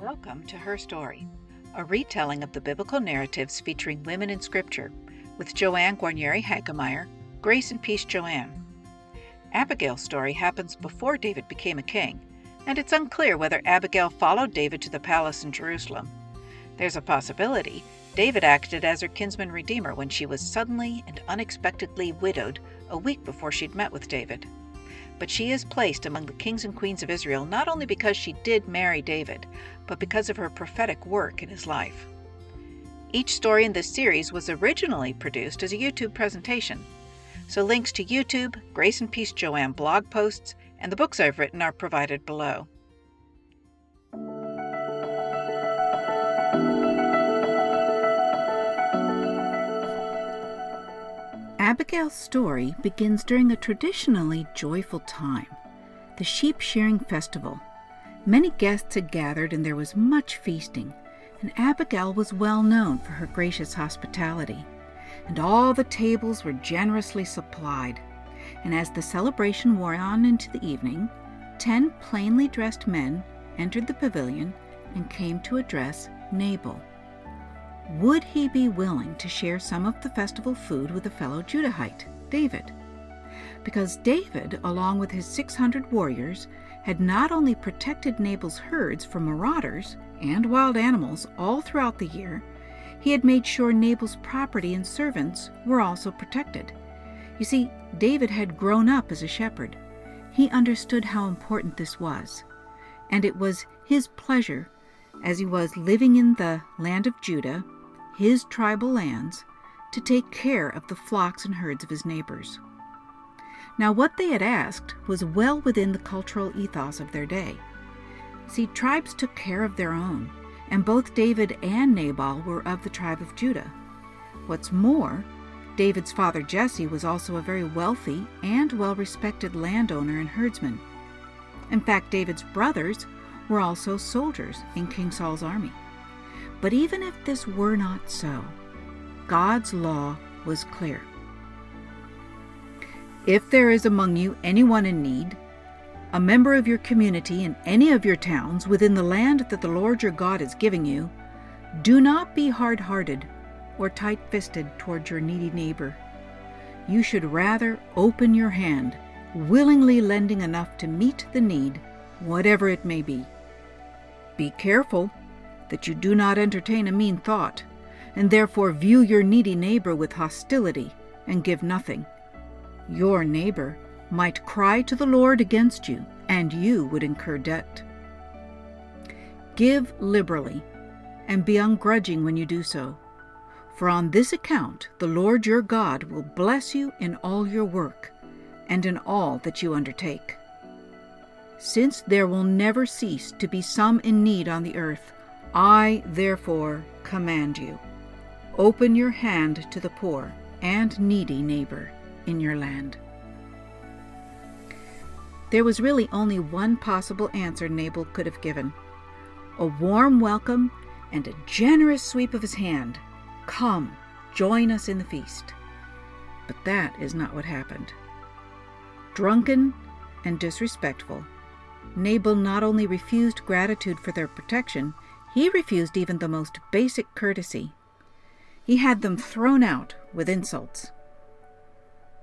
Welcome to Her Story, a retelling of the biblical narratives featuring women in Scripture, with Joanne Guarnieri Hagemeyer, Grace and Peace Joanne. Abigail's story happens before David became a king, and it's unclear whether Abigail followed David to the palace in Jerusalem. There's a possibility David acted as her kinsman redeemer when she was suddenly and unexpectedly widowed a week before she'd met with David but she is placed among the kings and queens of Israel not only because she did marry David, but because of her prophetic work in his life. Each story in this series was originally produced as a YouTube presentation, so links to YouTube, Grace and Peace Joanne blog posts, and the books I've written are provided below. Abigail's story begins during a traditionally joyful time, the sheep shearing festival. Many guests had gathered and there was much feasting, and Abigail was well known for her gracious hospitality. And all the tables were generously supplied. And as the celebration wore on into the evening, ten plainly dressed men entered the pavilion and came to address Nabal. Would he be willing to share some of the festival food with a fellow Judahite, David? Because David, along with his 600 warriors, had not only protected Nabal's herds from marauders and wild animals all throughout the year, he had made sure Nabal's property and servants were also protected. You see, David had grown up as a shepherd. He understood how important this was, and it was his pleasure, as he was living in the land of Judah, his tribal lands, to take care of the flocks and herds of his neighbors. Now, what they had asked was well within the cultural ethos of their day. See, tribes took care of their own, and both David and Nabal were of the tribe of Judah. What's more, David's father Jesse was also a very wealthy and well respected landowner and herdsman. In fact, David's brothers were also soldiers in King Saul's army. But even if this were not so, God's law was clear. If there is among you anyone in need, a member of your community in any of your towns within the land that the Lord your God is giving you, do not be hard hearted or tight fisted toward your needy neighbor. You should rather open your hand, willingly lending enough to meet the need, whatever it may be. Be careful that you do not entertain a mean thought, and therefore view your needy neighbor with hostility and give nothing. Your neighbor might cry to the Lord against you, and you would incur debt. Give liberally, and be ungrudging when you do so. For on this account the Lord your God will bless you in all your work, and in all that you undertake. Since there will never cease to be some in need on the earth, I therefore command you open your hand to the poor and needy neighbor in your land. There was really only one possible answer Nabal could have given a warm welcome and a generous sweep of his hand. Come, join us in the feast. But that is not what happened. Drunken and disrespectful, Nabal not only refused gratitude for their protection, he refused even the most basic courtesy. He had them thrown out with insults.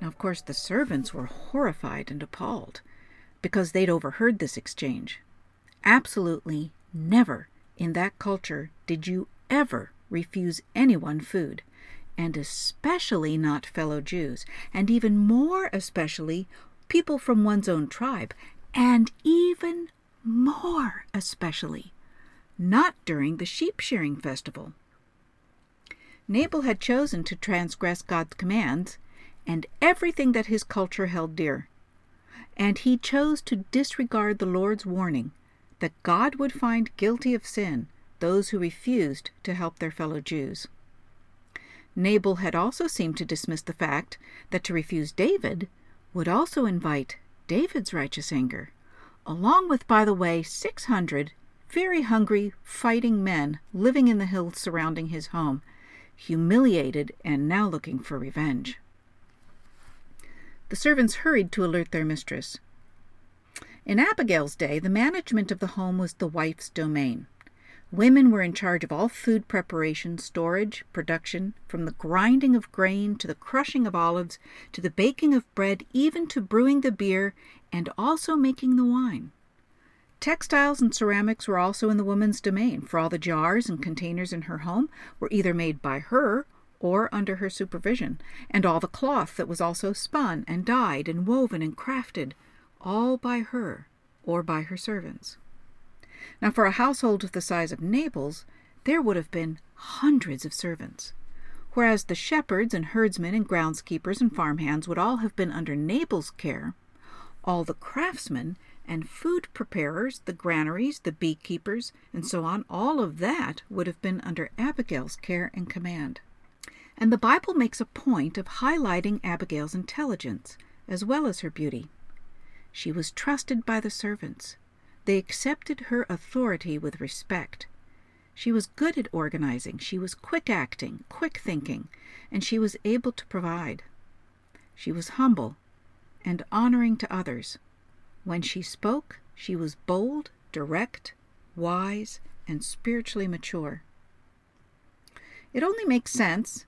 Now, of course, the servants were horrified and appalled because they'd overheard this exchange. Absolutely never in that culture did you ever refuse anyone food, and especially not fellow Jews, and even more especially people from one's own tribe, and even more especially not during the sheep shearing festival. Nabal had chosen to transgress God's commands and everything that his culture held dear. And he chose to disregard the Lord's warning that God would find guilty of sin those who refused to help their fellow Jews. Nabal had also seemed to dismiss the fact that to refuse David would also invite David's righteous anger, along with, by the way, 600 very hungry, fighting men living in the hills surrounding his home, humiliated and now looking for revenge. The servants hurried to alert their mistress. In Abigail's day, the management of the home was the wife's domain. Women were in charge of all food preparation, storage, production, from the grinding of grain to the crushing of olives to the baking of bread, even to brewing the beer and also making the wine. Textiles and ceramics were also in the woman's domain, for all the jars and containers in her home were either made by her or under her supervision, and all the cloth that was also spun and dyed and woven and crafted, all by her or by her servants. Now, for a household of the size of Nabal's, there would have been hundreds of servants. Whereas the shepherds and herdsmen and groundskeepers and farmhands would all have been under Nabal's care, all the craftsmen and food preparers, the granaries, the beekeepers, and so on, all of that would have been under Abigail's care and command. And the Bible makes a point of highlighting Abigail's intelligence as well as her beauty. She was trusted by the servants. They accepted her authority with respect. She was good at organizing, she was quick acting, quick thinking, and she was able to provide. She was humble and honoring to others. When she spoke, she was bold, direct, wise, and spiritually mature. It only makes sense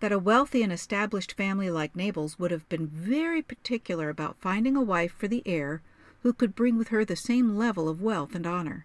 that a wealthy and established family like Nabal's would have been very particular about finding a wife for the heir who could bring with her the same level of wealth and honor.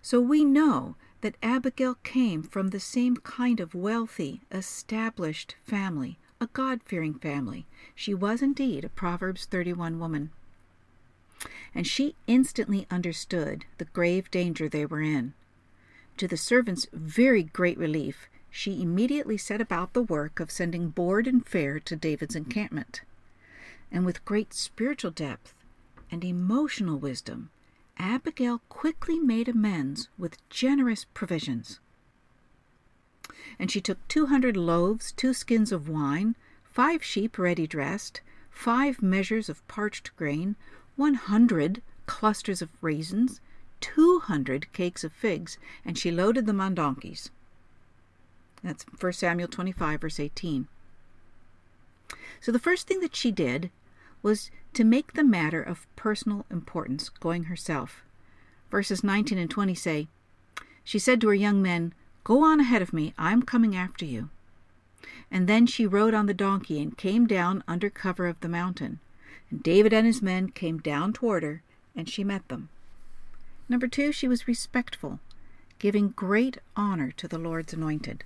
So we know that Abigail came from the same kind of wealthy, established family, a God fearing family. She was indeed a Proverbs 31 woman. And she instantly understood the grave danger they were in. To the servant's very great relief, she immediately set about the work of sending board and fare to David's encampment. And with great spiritual depth, and emotional wisdom, Abigail quickly made amends with generous provisions. And she took two hundred loaves, two skins of wine, five sheep ready dressed, five measures of parched grain, one hundred clusters of raisins, two hundred cakes of figs, and she loaded them on donkeys. That's 1 Samuel 25, verse 18. So the first thing that she did was to make the matter of personal importance, going herself. Verses 19 and 20 say, She said to her young men, Go on ahead of me, I am coming after you. And then she rode on the donkey and came down under cover of the mountain. And David and his men came down toward her, and she met them. Number two, she was respectful, giving great honor to the Lord's anointed.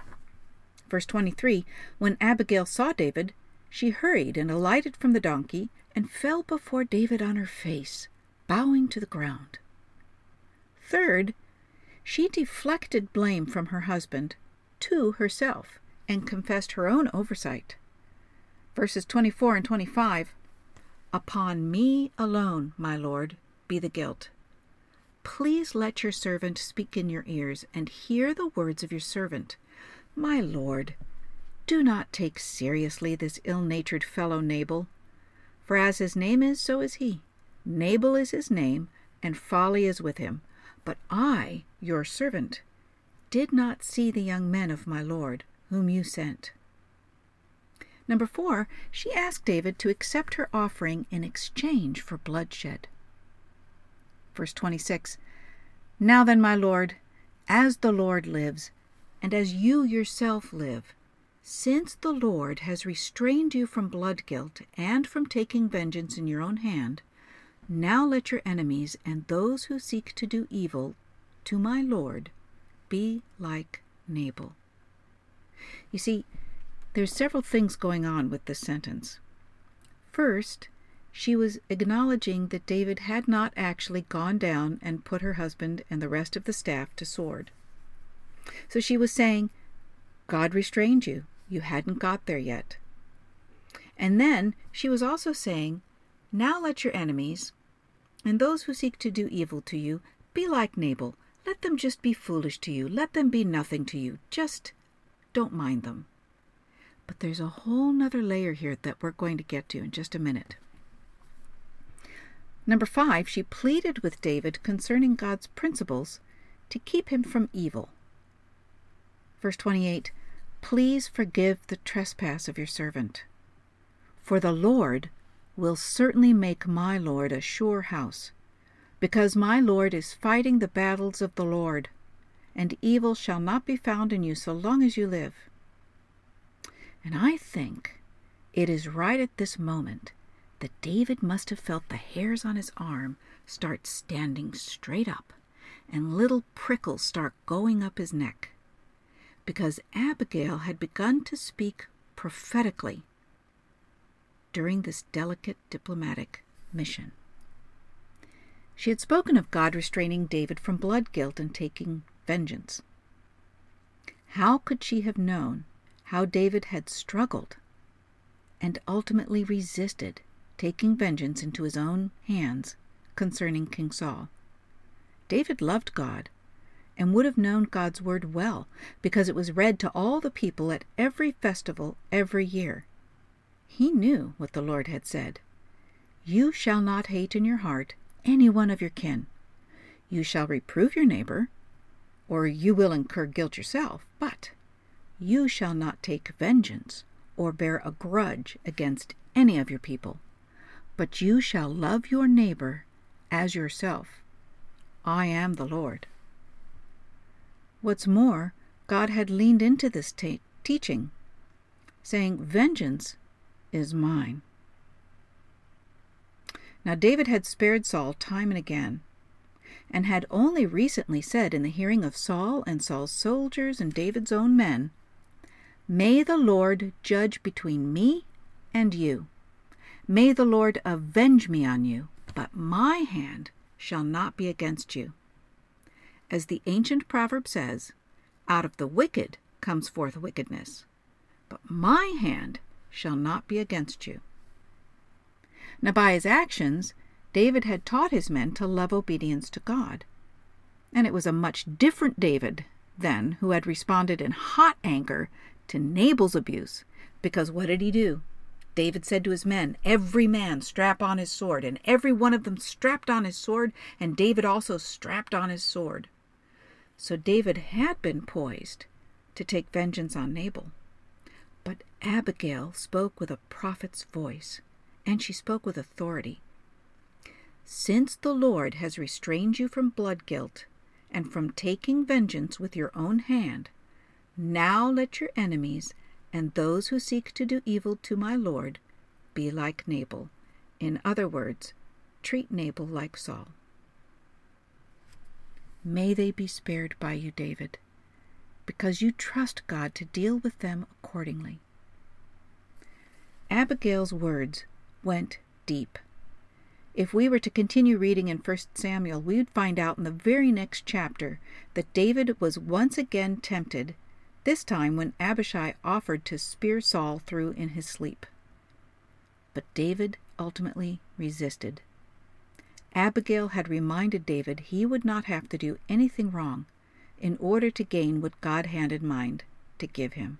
Verse 23 When Abigail saw David, she hurried and alighted from the donkey and fell before David on her face, bowing to the ground. Third, she deflected blame from her husband to herself and confessed her own oversight. Verses 24 and 25 Upon me alone, my lord, be the guilt. Please let your servant speak in your ears and hear the words of your servant. My lord, do not take seriously this ill natured fellow Nabal for as his name is, so is he. Nabal is his name, and folly is with him. But I, your servant, did not see the young men of my lord, whom you sent. Number four, she asked David to accept her offering in exchange for bloodshed. Verse 26 Now then, my lord, as the Lord lives, and as you yourself live, since the Lord has restrained you from blood guilt and from taking vengeance in your own hand, now let your enemies and those who seek to do evil to my Lord be like Nabal. You see, there's several things going on with this sentence. First, she was acknowledging that David had not actually gone down and put her husband and the rest of the staff to sword. So she was saying, God restrained you. You hadn't got there yet. And then she was also saying, Now let your enemies, and those who seek to do evil to you, be like Nabal. Let them just be foolish to you. Let them be nothing to you. Just don't mind them. But there's a whole nother layer here that we're going to get to in just a minute. Number five, she pleaded with David concerning God's principles to keep him from evil. Verse 28 Please forgive the trespass of your servant. For the Lord will certainly make my Lord a sure house, because my Lord is fighting the battles of the Lord, and evil shall not be found in you so long as you live. And I think it is right at this moment that David must have felt the hairs on his arm start standing straight up and little prickles start going up his neck, because Abigail had begun to speak prophetically during this delicate diplomatic mission. She had spoken of God restraining David from blood guilt and taking vengeance. How could she have known how David had struggled and ultimately resisted taking vengeance into his own hands concerning King Saul? David loved God and would have known God's word well because it was read to all the people at every festival every year. He knew what the Lord had said. You shall not hate in your heart any one of your kin. You shall reprove your neighbor, or you will incur guilt yourself, but you shall not take vengeance or bear a grudge against any of your people, but you shall love your neighbor as yourself. I am the Lord. What's more, God had leaned into this teaching, saying, Vengeance is mine. Now David had spared Saul time and again, and had only recently said in the hearing of Saul and Saul's soldiers and David's own men, May the Lord judge between me and you. May the Lord avenge me on you, but my hand shall not be against you. As the ancient proverb says, out of the wicked comes forth wickedness, but my hand shall not be against you. Now, by his actions, David had taught his men to love obedience to God. And it was a much different David then who had responded in hot anger to Nabal's abuse, because what did he do? David said to his men, Every man strap on his sword. And every one of them strapped on his sword, and David also strapped on his sword. So David had been poised to take vengeance on Nabal. But Abigail spoke with a prophet's voice, and she spoke with authority. Since the Lord has restrained you from blood guilt and from taking vengeance with your own hand, now let your enemies and those who seek to do evil to my Lord be like Nabal. In other words, treat Nabal like Saul. May they be spared by you, David because you trust God to deal with them accordingly. Abigail's words went deep. If we were to continue reading in 1 Samuel, we would find out in the very next chapter that David was once again tempted, this time when Abishai offered to spear Saul through in his sleep. But David ultimately resisted. Abigail had reminded David he would not have to do anything wrong in order to gain what God had in mind to give him.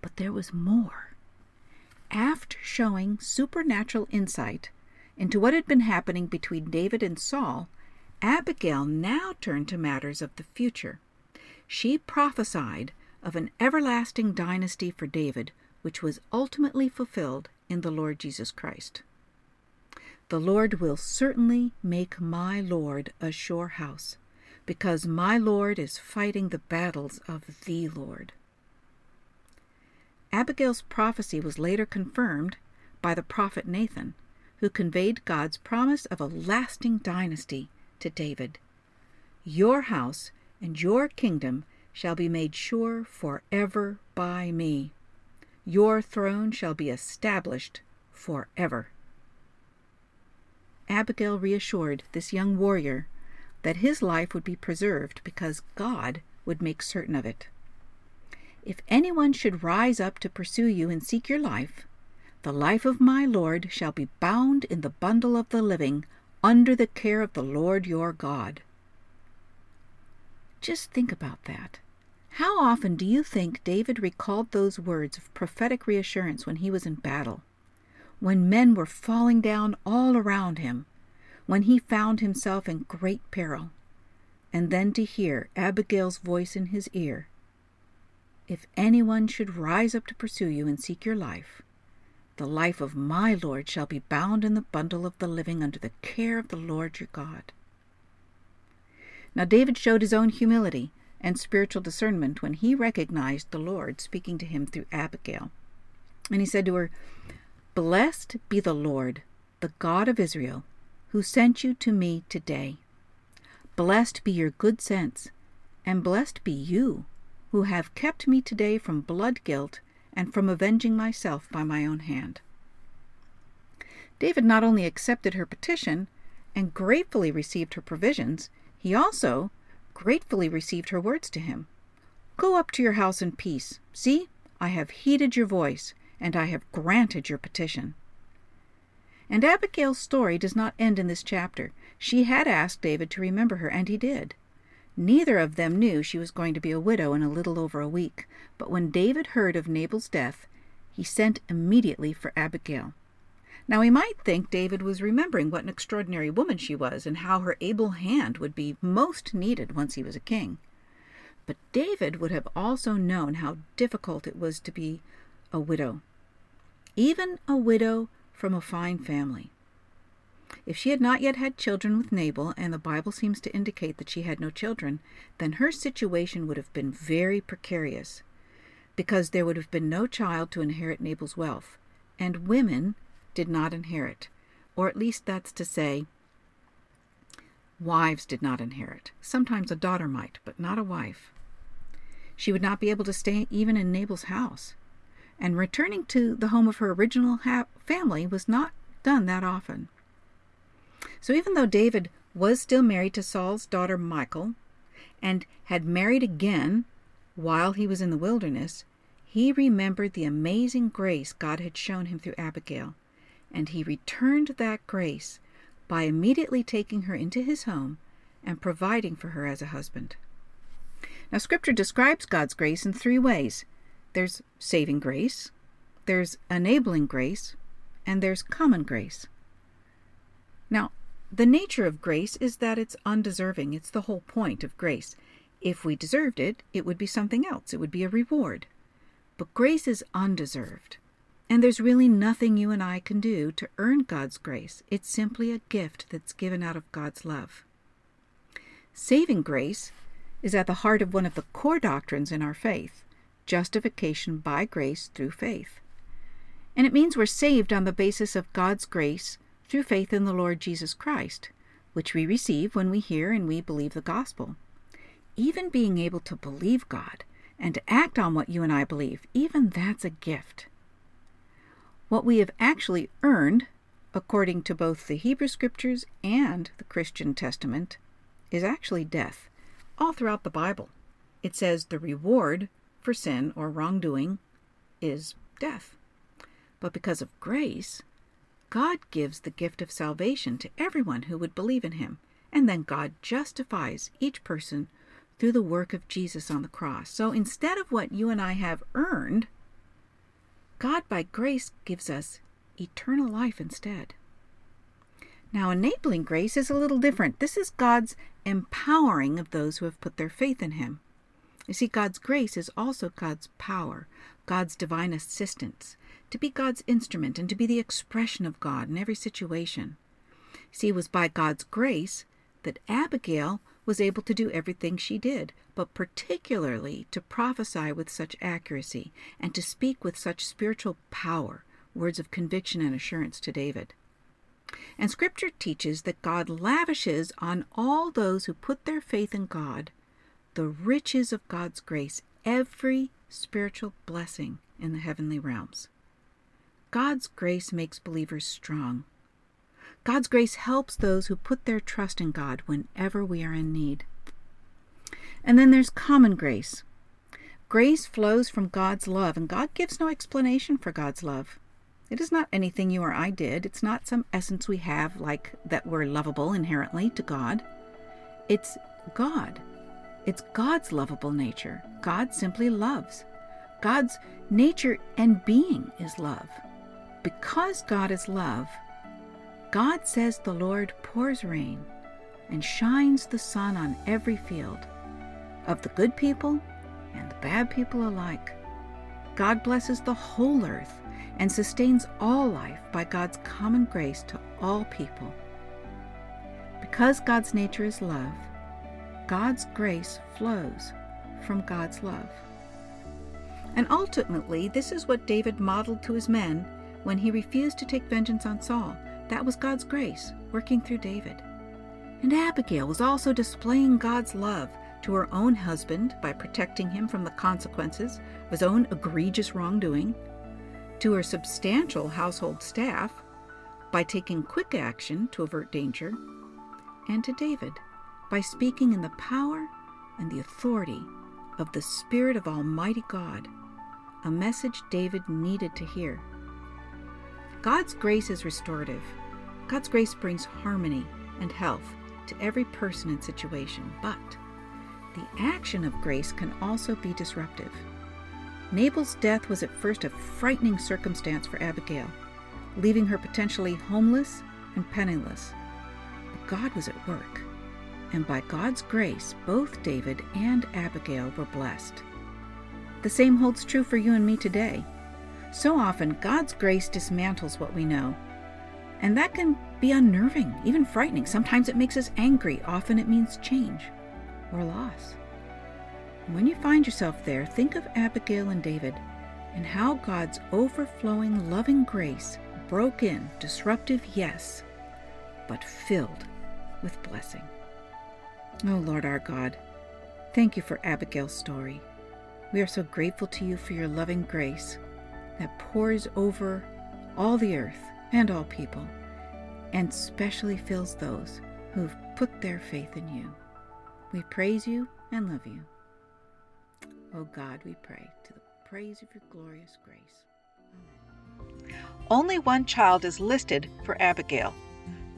But there was more. After showing supernatural insight into what had been happening between David and Saul, Abigail now turned to matters of the future. She prophesied of an everlasting dynasty for David, which was ultimately fulfilled in the Lord Jesus Christ. The Lord will certainly make my Lord a sure house, because my Lord is fighting the battles of the Lord. Abigail's prophecy was later confirmed by the prophet Nathan, who conveyed God's promise of a lasting dynasty to David. Your house and your kingdom shall be made sure forever by me. Your throne shall be established forever. Abigail reassured this young warrior that his life would be preserved because God would make certain of it. If anyone should rise up to pursue you and seek your life, the life of my Lord shall be bound in the bundle of the living under the care of the Lord your God. Just think about that. How often do you think David recalled those words of prophetic reassurance when he was in battle, when men were falling down all around him, when he found himself in great peril, and then to hear Abigail's voice in his ear If anyone should rise up to pursue you and seek your life, the life of my Lord shall be bound in the bundle of the living under the care of the Lord your God. Now, David showed his own humility and spiritual discernment when he recognized the Lord speaking to him through Abigail. And he said to her, Blessed be the Lord, the God of Israel, who sent you to me today. Blessed be your good sense, and blessed be you, who have kept me today from blood guilt and from avenging myself by my own hand. David not only accepted her petition and gratefully received her provisions, he also gratefully received her words to him. Go up to your house in peace. See, I have heeded your voice, and I have granted your petition. And Abigail's story does not end in this chapter. She had asked David to remember her, and he did. Neither of them knew she was going to be a widow in a little over a week, but when David heard of Nabal's death, he sent immediately for Abigail. Now we might think David was remembering what an extraordinary woman she was and how her able hand would be most needed once he was a king. But David would have also known how difficult it was to be a widow, even a widow from a fine family. If she had not yet had children with Nabal, and the Bible seems to indicate that she had no children, then her situation would have been very precarious, because there would have been no child to inherit Nabal's wealth, and women did not inherit, or at least that's to say, wives did not inherit. Sometimes a daughter might, but not a wife. She would not be able to stay even in Nabal's house, and returning to the home of her original ha- family was not done that often. So even though David was still married to Saul's daughter Michal, and had married again while he was in the wilderness, he remembered the amazing grace God had shown him through Abigail and he returned that grace by immediately taking her into his home and providing for her as a husband. Now, Scripture describes God's grace in three ways there's saving grace, there's enabling grace, and there's common grace. Now, the nature of grace is that it's undeserving. It's the whole point of grace. If we deserved it, it would be something else, it would be a reward. But grace is undeserved. And there's really nothing you and I can do to earn God's grace. It's simply a gift that's given out of God's love. Saving grace is at the heart of one of the core doctrines in our faith justification by grace through faith. And it means we're saved on the basis of God's grace through faith in the Lord Jesus Christ, which we receive when we hear and we believe the gospel. Even being able to believe God and to act on what you and I believe, even that's a gift. What we have actually earned, according to both the Hebrew Scriptures and the Christian Testament, is actually death. All throughout the Bible, it says the reward for sin or wrongdoing is death. But because of grace, God gives the gift of salvation to everyone who would believe in him, and then God justifies each person through the work of Jesus on the cross. So instead of what you and I have earned, God, by grace, gives us eternal life instead. Now, enabling grace is a little different. This is God's empowering of those who have put their faith in Him. You see, God's grace is also God's power, God's divine assistance, to be God's instrument and to be the expression of God in every situation. See, it was by God's grace that Abigail was able to do everything she did, but particularly to prophesy with such accuracy and to speak with such spiritual power words of conviction and assurance to David. And Scripture teaches that God lavishes on all those who put their faith in God the riches of God's grace, every spiritual blessing in the heavenly realms. God's grace makes believers strong. God's grace helps those who put their trust in God whenever we are in need. And then there's common grace. Grace flows from God's love, and God gives no explanation for God's love. It is not anything you or I did. It's not some essence we have, like that we're lovable inherently to God. It's God. It's God's lovable nature. God simply loves. God's nature and being is love. Because God is love, God says the Lord pours rain and shines the sun on every field, of the good people and the bad people alike. God blesses the whole earth and sustains all life by God's common grace to all people. Because God's nature is love, God's grace flows from God's love. And ultimately, this is what David modeled to his men when he refused to take vengeance on Saul. That was God's grace working through David. And Abigail was also displaying God's love to her own husband by protecting him from the consequences of his own egregious wrongdoing, to her substantial household staff by taking quick action to avert danger, and to David by speaking in the power and the authority of the Spirit of Almighty God, a message David needed to hear. God's grace is restorative. God's grace brings harmony and health to every person and situation, but the action of grace can also be disruptive. Nabal's death was at first a frightening circumstance for Abigail, leaving her potentially homeless and penniless. But God was at work, and by God's grace, both David and Abigail were blessed. The same holds true for you and me today. So often, God's grace dismantles what we know. And that can be unnerving, even frightening. Sometimes it makes us angry. Often it means change or loss. When you find yourself there, think of Abigail and David and how God's overflowing loving grace broke in, disruptive, yes, but filled with blessing. Oh Lord our God, thank you for Abigail's story. We are so grateful to you for your loving grace that pours over all the earth and all people, and specially fills those who have put their faith in you. We praise you and love you. Oh God, we pray to the praise of your glorious grace. Only one child is listed for Abigail,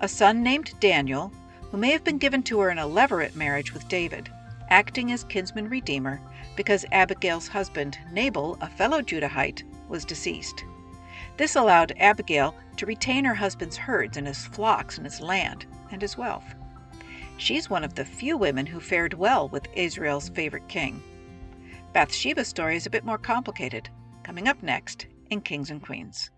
a son named Daniel, who may have been given to her in a levirate marriage with David, acting as kinsman redeemer because Abigail's husband, Nabal, a fellow Judahite, was deceased. This allowed Abigail to retain her husband's herds and his flocks and his land and his wealth. She's one of the few women who fared well with Israel's favorite king. Bathsheba's story is a bit more complicated, coming up next in Kings and Queens.